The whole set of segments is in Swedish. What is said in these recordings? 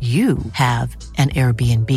you have an Airbnb.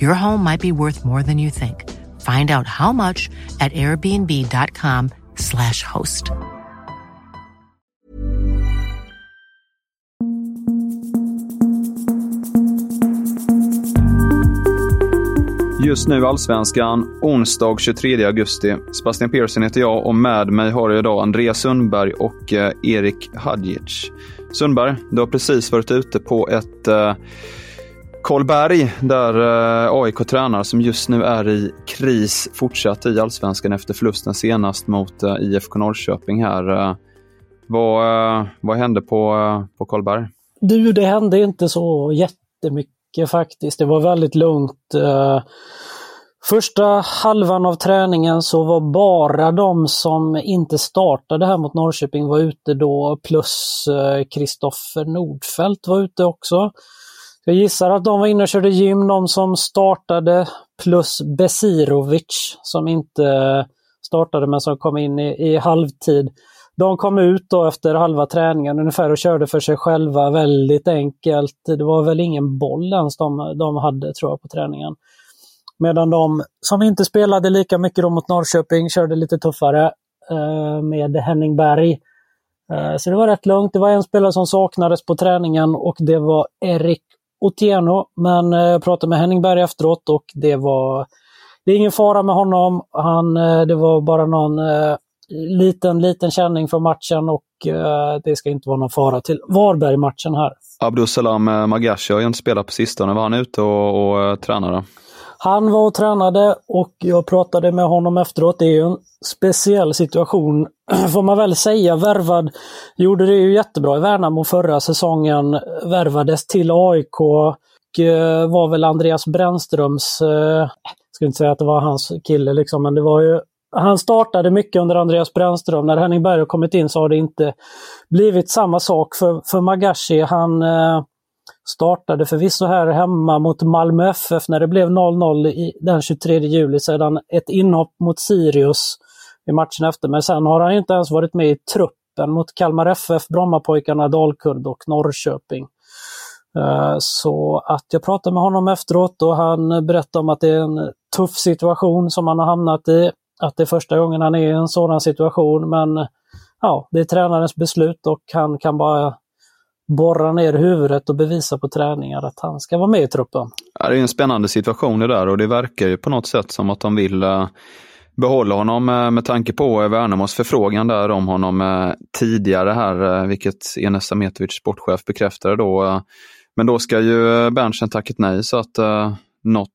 Your home might be worth more than you think. Find out how much at airbnb.com/slash host. Just nu Allsvenskan, onsdag 23 augusti. Sebastian Persson heter jag och med mig har jag idag Andreas Sundberg och eh, Erik Hadjic. Sundberg, du har precis varit ute på ett eh, Karlberg där eh, AIK tränar som just nu är i kris fortsatt i Allsvenskan efter förlusten senast mot eh, IFK Norrköping här. Eh, vad, eh, vad hände på, eh, på Karlberg? Du, det hände inte så jättemycket faktiskt. Det var väldigt lugnt. Eh, Första halvan av träningen så var bara de som inte startade här mot Norrköping var ute då plus eh, Kristoffer Nordfeldt var ute också. Jag gissar att de var inne och körde gym, de som startade plus Besirovic som inte eh, startade men som kom in i, i halvtid. De kom ut då efter halva träningen ungefär och körde för sig själva väldigt enkelt. Det var väl ingen boll ens de, de hade tror jag på träningen. Medan de som inte spelade lika mycket då mot Norrköping körde lite tuffare eh, med Henning Berg. Eh, så det var rätt lugnt. Det var en spelare som saknades på träningen och det var Erik Otieno. Men eh, jag pratade med Henning Berg efteråt och det var det är ingen fara med honom. Han, eh, det var bara någon eh, liten, liten känning från matchen och eh, det ska inte vara någon fara till Varberg-matchen här. Abdussalam eh, Magashi har ju inte spelat på sistone. Var han ute och, och, och tränade? Han var och tränade och jag pratade med honom efteråt. Det är ju en speciell situation, får man väl säga. Värvad, gjorde det ju jättebra i Värnamo förra säsongen. Värvades till AIK och eh, var väl Andreas Brännströms, jag ska inte säga att det var hans kille liksom, men det var ju han startade mycket under Andreas Brännström. När Henning Berg har kommit in så har det inte blivit samma sak för, för Magashi. Han eh, startade förvisso här hemma mot Malmö FF när det blev 0-0 den 23 juli sedan ett inhopp mot Sirius i matchen efter. Men sen har han inte ens varit med i truppen mot Kalmar FF, Brommapojkarna, Dalkurd och Norrköping. Eh, så att jag pratade med honom efteråt och han berättade om att det är en tuff situation som han har hamnat i. Att det är första gången han är i en sådan situation men ja, det är tränarens beslut och han kan bara borra ner huvudet och bevisa på träningar att han ska vara med i truppen. Ja, det är en spännande situation det där och det verkar ju på något sätt som att de vill eh, behålla honom eh, med tanke på Värnamos förfrågan där om honom eh, tidigare här, vilket Enes Sametovic sportchef, bekräftade då. men då ska ju Berntsen tackat nej så att något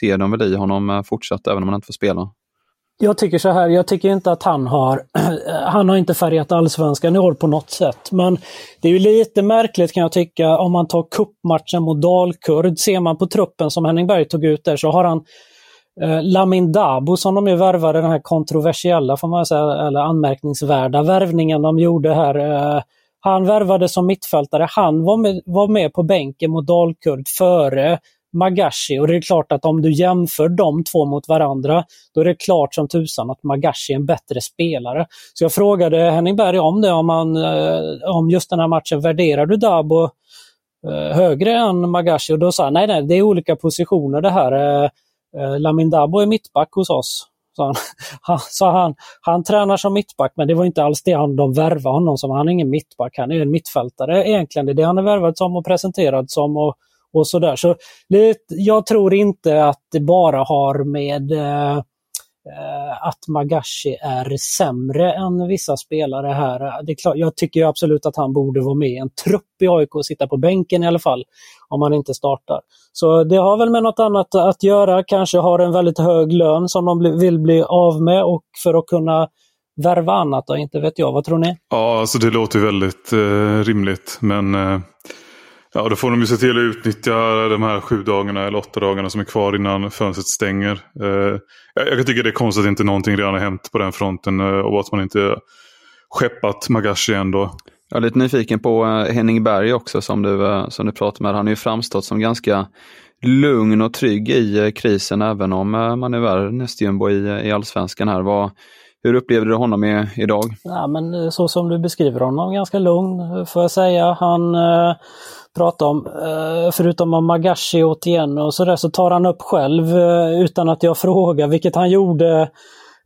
ser de väl i honom fortsatt även om han inte får spela. Jag tycker så här, jag tycker inte att han har, han har inte färgat allsvenskan i år på något sätt. Men det är ju lite märkligt kan jag tycka om man tar kuppmatchen mot Dalkurd. Ser man på truppen som Henning Berg tog ut där så har han eh, Lamin Dabo som de ju värvade, den här kontroversiella, får man säga, eller anmärkningsvärda värvningen de gjorde här. Eh, han värvade som mittfältare. Han var med, var med på bänken mot Dalkurd före Magashi och det är klart att om du jämför de två mot varandra, då är det klart som tusan att Magashi är en bättre spelare. Så jag frågade Henning Berg om det, om, han, eh, om just den här matchen, värderar du Dabo eh, högre än Magashi? Och då sa han, nej, nej, det är olika positioner det här. Eh, Lamin Dabo är mittback hos oss. Så han, han, så han, han tränar som mittback, men det var inte alls det han, de värvade honom som. Han är ingen mittback, han är en mittfältare egentligen. Det är det han är värvad som och presenterad som. och och sådär. Så jag tror inte att det bara har med eh, eh, att Magashi är sämre än vissa spelare här. Det är klart, jag tycker absolut att han borde vara med i en trupp i AIK och sitta på bänken i alla fall, om han inte startar. Så det har väl med något annat att göra, kanske har en väldigt hög lön som de vill bli av med och för att kunna värva annat, då, inte vet jag. Vad tror ni? Ja, alltså det låter väldigt eh, rimligt, men eh Ja, då får de ju se till att utnyttja de här sju dagarna eller åtta dagarna som är kvar innan fönstret stänger. Eh, jag, tycker det är konstigt att inte någonting redan har hänt på den fronten eh, och att man inte skeppat Magashi ändå. Jag är lite nyfiken på eh, Henning Berg också som du, som du pratade med. Han har ju framstått som ganska lugn och trygg i krisen även om man är värre nästjumbo i, i allsvenskan här. Vad, hur upplevde du honom i, idag? Ja, men så som du beskriver honom, ganska lugn får jag säga. Han eh, prata om, eh, förutom om Magashi återigen och sådär, så tar han upp själv eh, utan att jag frågar, vilket han gjorde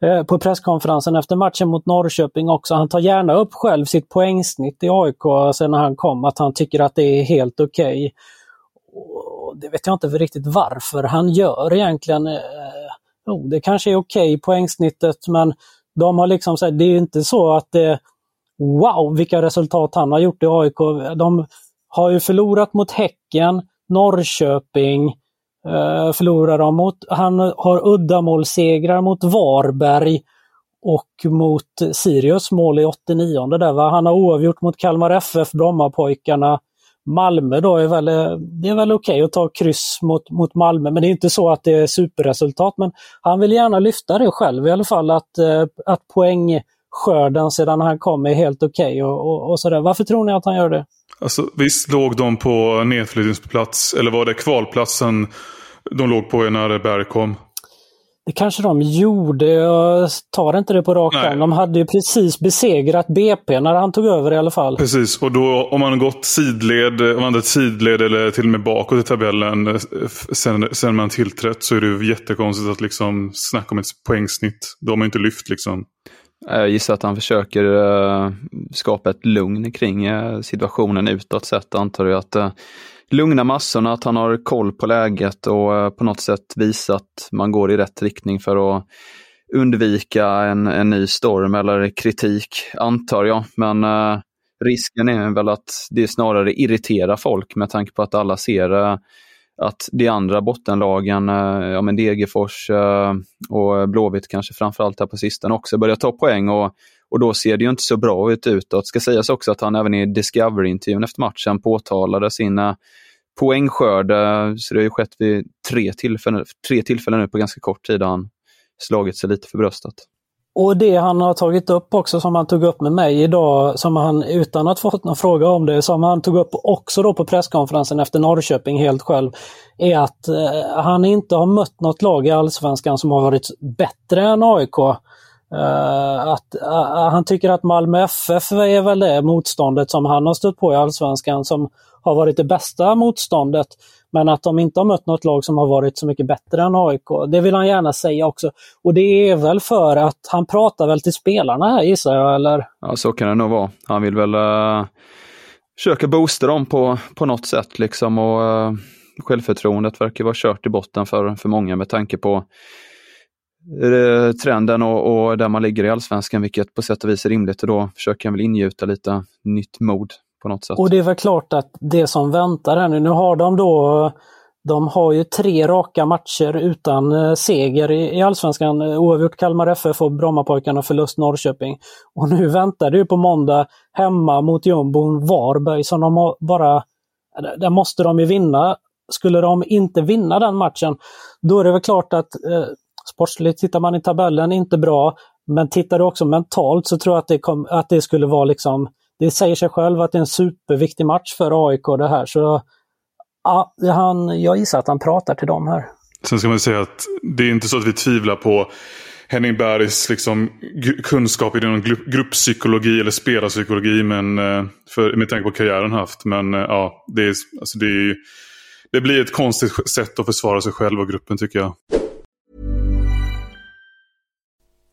eh, på presskonferensen efter matchen mot Norrköping också. Han tar gärna upp själv sitt poängsnitt i AIK sen när han kom, att han tycker att det är helt okej. Okay. Det vet jag inte riktigt varför han gör egentligen. Jo, oh, det kanske är okej okay, poängsnittet men de har liksom sagt, det är inte så att det Wow, vilka resultat han har gjort i AIK. De har ju förlorat mot Häcken, Norrköping, eh, förlorar de mot, han har uddamålssegrar mot Varberg och mot Sirius mål i 89 där va? Han har oavgjort mot Kalmar FF, Brommapojkarna. Malmö då är väl, eh, det är väl okej okay att ta kryss mot, mot Malmö, men det är inte så att det är superresultat. Men han vill gärna lyfta det själv i alla fall, att, eh, att poäng poängskörden sedan han kom är helt okej okay och, och, och sådär. Varför tror ni att han gör det? Alltså, visst låg de på nedflyttningsplats, eller var det kvalplatsen de låg på när Berg kom? Det kanske de gjorde, jag tar inte det på rak arm. De hade ju precis besegrat BP när han tog över i alla fall. Precis, och då om man gått sidled, om man sidled eller till och med bakåt i tabellen eh, sen, sen man tillträtt så är det ju jättekonstigt att liksom snacka om ett poängsnitt. Då har man inte lyft liksom. Eh, jag gissar att han försöker eh, skapa ett lugn kring eh, situationen utåt sett. Antar jag att lugna massorna, att han har koll på läget och på något sätt visa att man går i rätt riktning för att undvika en, en ny storm eller kritik, antar jag. Men risken är väl att det snarare irriterar folk med tanke på att alla ser att de andra bottenlagen, eh, ja men Degerfors eh, och Blåvitt kanske framförallt här på sistone också börjar ta poäng och, och då ser det ju inte så bra ut utåt. Ska sägas också att han även i Discovery-intervjun efter matchen påtalade sina eh, poängskörd, så det har ju skett vid tre tillfällen, tre tillfällen nu på ganska kort tid han slagit sig lite för bröstet. Och det han har tagit upp också, som han tog upp med mig idag, som han utan att fått någon fråga om det, som han tog upp också då på presskonferensen efter Norrköping helt själv, är att eh, han inte har mött något lag i Allsvenskan som har varit bättre än AIK. Uh, att, uh, han tycker att Malmö FF är väl det motståndet som han har stött på i Allsvenskan som har varit det bästa motståndet. Men att de inte har mött något lag som har varit så mycket bättre än AIK, det vill han gärna säga också. Och det är väl för att han pratar väl till spelarna här gissar jag, eller? Ja, så kan det nog vara. Han vill väl uh, försöka boosta dem på, på något sätt liksom och uh, självförtroendet verkar vara kört i botten för, för många med tanke på trenden och, och där man ligger i allsvenskan, vilket på sätt och vis är rimligt. Och då försöker han väl ingjuta lite nytt mod på något sätt. Och det är väl klart att det som väntar här nu, nu har de då de har ju tre raka matcher utan eh, seger seger i, Allsvenskan. Oavgjort Kalmar FF och Brommapojkarna förlust Norrköping. Och nu väntar det ju på måndag hemma mot jumbon Varberg som de bara... Där måste de ju vinna. Skulle de inte vinna den matchen, då är det väl klart att eh, sportsligt tittar man i tabellen inte bra. Men tittar du också mentalt så tror jag att det, kom, att det skulle vara liksom det säger sig själv att det är en superviktig match för AIK det här. Så ja, han, jag gissar att han pratar till dem här. Sen ska man säga att det är inte så att vi tvivlar på Henning Bergs liksom, kunskap inom grupppsykologi eller spelarpsykologi men, eh, för, med tanke på karriären haft. Men eh, ja, det, är, alltså det, är, det blir ett konstigt sätt att försvara sig själv och gruppen tycker jag.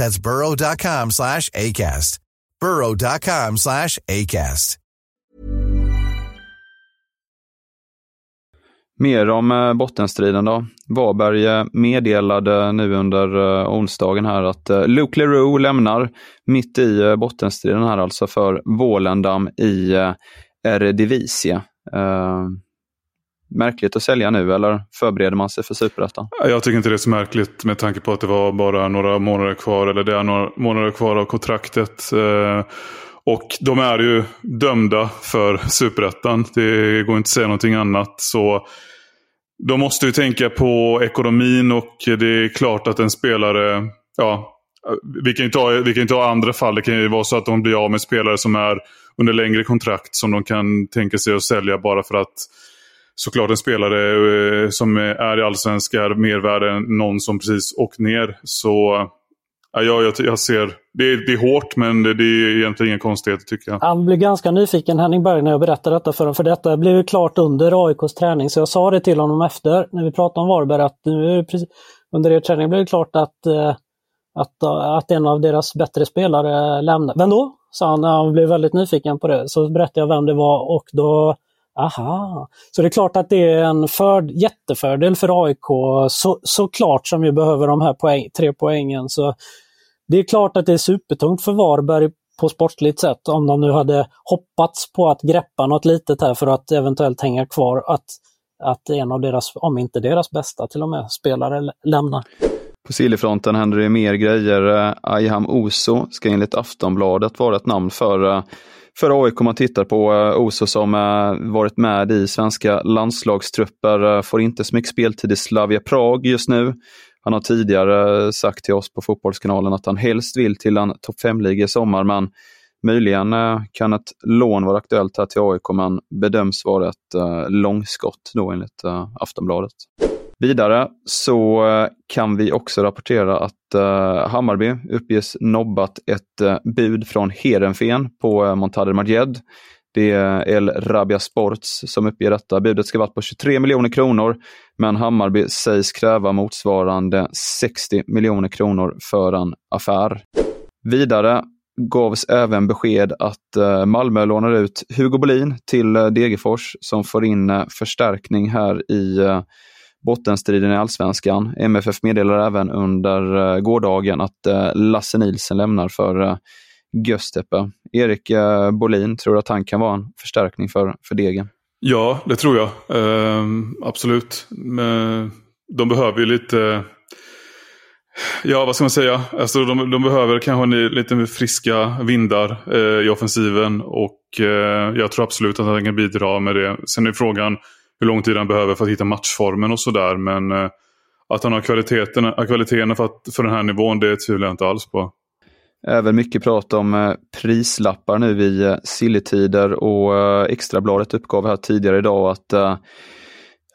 That's burrow.com slash ACAST. burrow.com slash ACAST. Mer om eh, bottenstriden då. Varberg eh, meddelade nu under eh, onsdagen här att Luke Leroux lämnar mitt i bottenstriden här alltså för Vålendam i Eredivisie. Märkligt att sälja nu eller förbereder man sig för superettan? Jag tycker inte det är så märkligt med tanke på att det var bara några månader kvar eller det är några månader kvar av kontraktet. Eh, och de är ju dömda för superettan. Det går inte att säga någonting annat. Så de måste ju tänka på ekonomin och det är klart att en spelare, ja, vi kan ju ta, vi kan ta andra fall. Det kan ju vara så att de blir av med spelare som är under längre kontrakt som de kan tänka sig att sälja bara för att såklart en spelare eh, som är i allsvenskan, mer värd än någon som precis åkt ner. Så ja, jag, jag ser, det är, det är hårt men det, det är egentligen inga konstigheter tycker jag. Han blev ganska nyfiken Henning Berg när jag berättade detta för honom. För detta blev ju klart under AIKs träning. Så jag sa det till honom efter när vi pratade om Varberg att nu precis, under er träning blev det klart att, eh, att, att en av deras bättre spelare lämnar. Vem då? sa han. Han blev väldigt nyfiken på det. Så berättade jag vem det var och då Aha, så det är klart att det är en för, jättefördel för AIK så, såklart som vi behöver de här poäng, tre poängen. Så det är klart att det är supertungt för Varberg på sportligt sätt om de nu hade hoppats på att greppa något litet här för att eventuellt hänga kvar. Att, att en av deras, om inte deras bästa till och med, spelare lämnar. På Siljefronten händer det mer grejer. Eh, Ayham Oso ska enligt Aftonbladet vara ett namn för eh, för AIK om man tittar på eh, Oso som eh, varit med i svenska landslagstrupper, eh, får inte så mycket speltid i Slavia Prag just nu. Han har tidigare sagt till oss på Fotbollskanalen att han helst vill till en topp 5-liga i sommar, men möjligen kan ett lån vara aktuellt här till AIK, men bedöms vara ett långskott då enligt Aftonbladet. Vidare så eh, kan vi också rapportera att uh, Hammarby uppges nobbat ett uh, bud från Herenfen på uh, Montader Majed. Det är El Rabia Sports som uppger detta. Budet ska vara på 23 miljoner kronor, men Hammarby sägs kräva motsvarande 60 miljoner kronor för en affär. Vidare gavs även besked att Malmö lånar ut Hugo Bolin till Degerfors som får in förstärkning här i bottenstriden i allsvenskan. MFF meddelar även under eh, gårdagen att eh, Lasse Nilsen lämnar för eh, Gösteppe. Erik Bolin, tror du att han kan vara en förstärkning för, för Degen? Ja, det tror jag. Ehm, absolut. Men de behöver ju lite... Ja, vad ska man säga? Alltså, de, de behöver kanske lite friska vindar i offensiven. Och jag tror absolut att han kan bidra med det. Sen är frågan hur lång tid han behöver för att hitta matchformen och sådär. Men eh, att han har kvaliteterna, kvaliteterna för, att, för den här nivån, det tvivlar jag inte alls på. Även mycket prat om eh, prislappar nu i eh, silletider och eh, Extrabladet uppgav här tidigare idag att eh,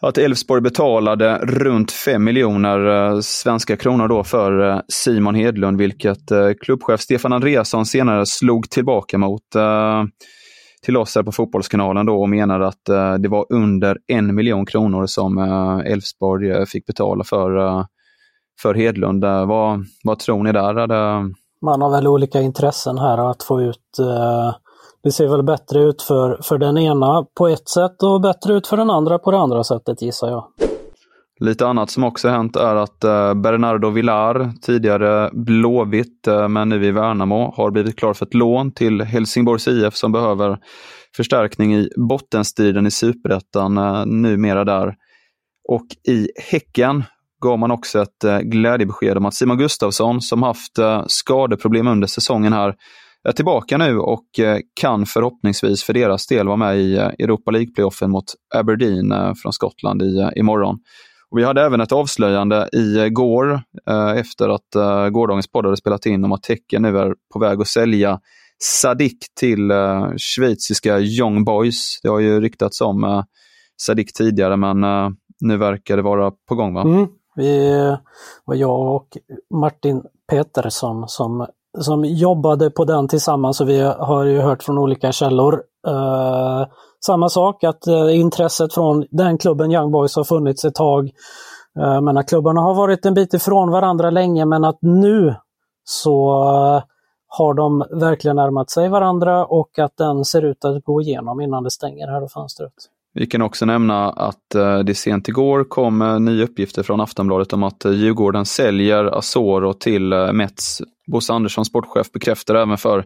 att Elfsborg betalade runt 5 miljoner eh, svenska kronor då för Simon Hedlund, vilket klubbchef Stefan Andreasson senare slog tillbaka mot till oss här på Fotbollskanalen då och menade att eh, det var under en miljon kronor som eh, Elfsborg eh, fick betala för, för Hedlund. Vad, vad tror ni där? Man har väl olika intressen här att få ut det ser väl bättre ut för, för den ena på ett sätt och bättre ut för den andra på det andra sättet gissar jag. Lite annat som också hänt är att eh, Bernardo Villar, tidigare Blåvitt eh, men nu i Värnamo, har blivit klar för ett lån till Helsingborgs IF som behöver förstärkning i bottenstriden i Superettan eh, numera där. Och i Häcken gav man också ett glädjebesked om att Simon Gustafsson, som haft skadeproblem under säsongen här, är tillbaka nu och kan förhoppningsvis för deras del vara med i Europa League-playoffen mot Aberdeen från Skottland i, imorgon. Och vi hade även ett avslöjande igår eh, eh, efter att eh, gårdagens podd hade spelat in om att Tecken nu är på väg att sälja Sadik till schweiziska Young Boys. Det har ju ryktats om Sadik tidigare men nu verkar det vara på gång va? Mm. Vi var jag och Martin Petersson som som jobbade på den tillsammans och vi har ju hört från olika källor eh, samma sak, att eh, intresset från den klubben Young Boys har funnits ett tag. Eh, men att klubbarna har varit en bit ifrån varandra länge men att nu så eh, har de verkligen närmat sig varandra och att den ser ut att gå igenom innan det stänger här och fönstret. Vi kan också nämna att eh, det sent igår kom eh, nya uppgifter från Aftonbladet om att eh, Djurgården säljer Asoro till Mets Bosse Andersson, sportchef, bekräftar även för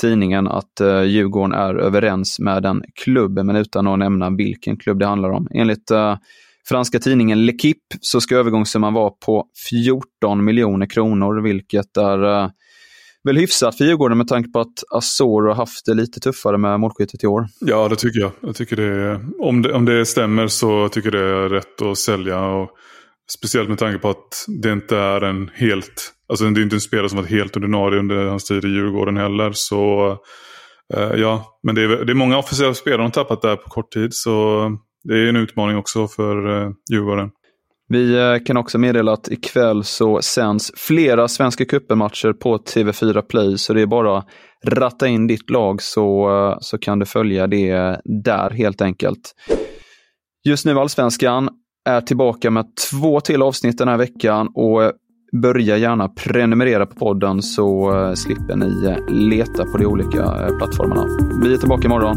tidningen att Djurgården är överens med en klubb, men utan att nämna vilken klubb det handlar om. Enligt franska tidningen L'Equipe så ska övergångssumman vara på 14 miljoner kronor, vilket är väl hyfsat för Djurgården med tanke på att Azor har haft det lite tuffare med målskyttet i år. Ja, det tycker jag. jag tycker det, om, det, om det stämmer så tycker jag det är rätt att sälja. Och speciellt med tanke på att det inte är en helt Alltså det är inte en spelare som varit helt ordinarie under hans tid i Djurgården heller. Så eh, ja, men det är, det är många officiella spelare de tappat där på kort tid. Så det är en utmaning också för eh, Djurgården. Vi eh, kan också meddela att ikväll så sänds flera Svenska cupen-matcher på TV4 Play, så det är bara att ratta in ditt lag så, eh, så kan du följa det där helt enkelt. Just nu Allsvenskan är tillbaka med två till avsnitt den här veckan och eh, Börja gärna prenumerera på podden så slipper ni leta på de olika plattformarna. Vi är tillbaka imorgon.